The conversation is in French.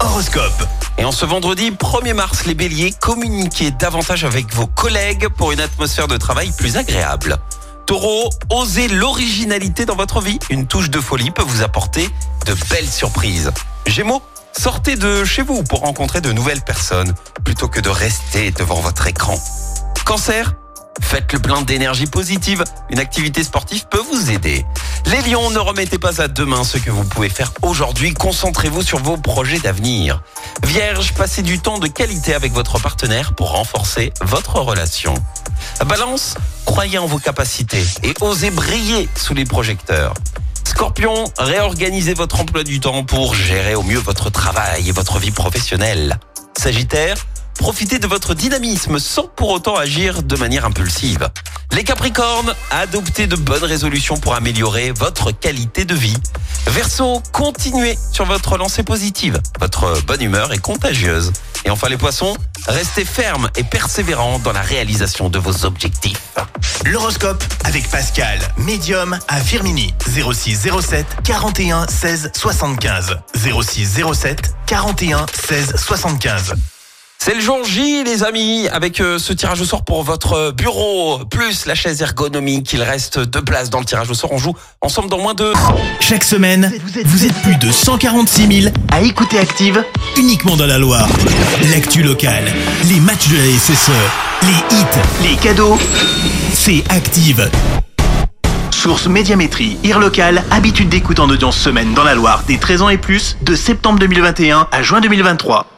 Horoscope. Et en ce vendredi 1er mars, les béliers, communiquez davantage avec vos collègues pour une atmosphère de travail plus agréable. Taureau, osez l'originalité dans votre vie. Une touche de folie peut vous apporter de belles surprises. Gémeaux, sortez de chez vous pour rencontrer de nouvelles personnes plutôt que de rester devant votre écran. Cancer, faites le plein d'énergie positive. Une activité sportive peut vous aider. Les lions, ne remettez pas à demain ce que vous pouvez faire aujourd'hui. Concentrez-vous sur vos projets d'avenir. Vierge, passez du temps de qualité avec votre partenaire pour renforcer votre relation. Balance, croyez en vos capacités et osez briller sous les projecteurs. Scorpion, réorganisez votre emploi du temps pour gérer au mieux votre travail et votre vie professionnelle. Sagittaire, profitez de votre dynamisme sans pour autant agir de manière impulsive. Les Capricornes, adoptez de bonnes résolutions pour améliorer votre qualité de vie. Verseau, continuez sur votre lancée positive. Votre bonne humeur est contagieuse. Et enfin les Poissons, restez fermes et persévérants dans la réalisation de vos objectifs. L'horoscope avec Pascal, médium à Firmini. 06 07 41 16 75. 06 07 41 16 75. C'est le jour J, les amis, avec euh, ce tirage au sort pour votre bureau, plus la chaise ergonomique. Il reste deux places dans le tirage au sort. On joue ensemble dans moins de... Chaque semaine, vous êtes plus de 146 000 à écouter Active uniquement dans la Loire. L'actu locale, les matchs de la SSE, les hits, les cadeaux, c'est Active. Source Médiamétrie, IR local, habitude d'écoute en audience semaine dans la Loire des 13 ans et plus, de septembre 2021 à juin 2023.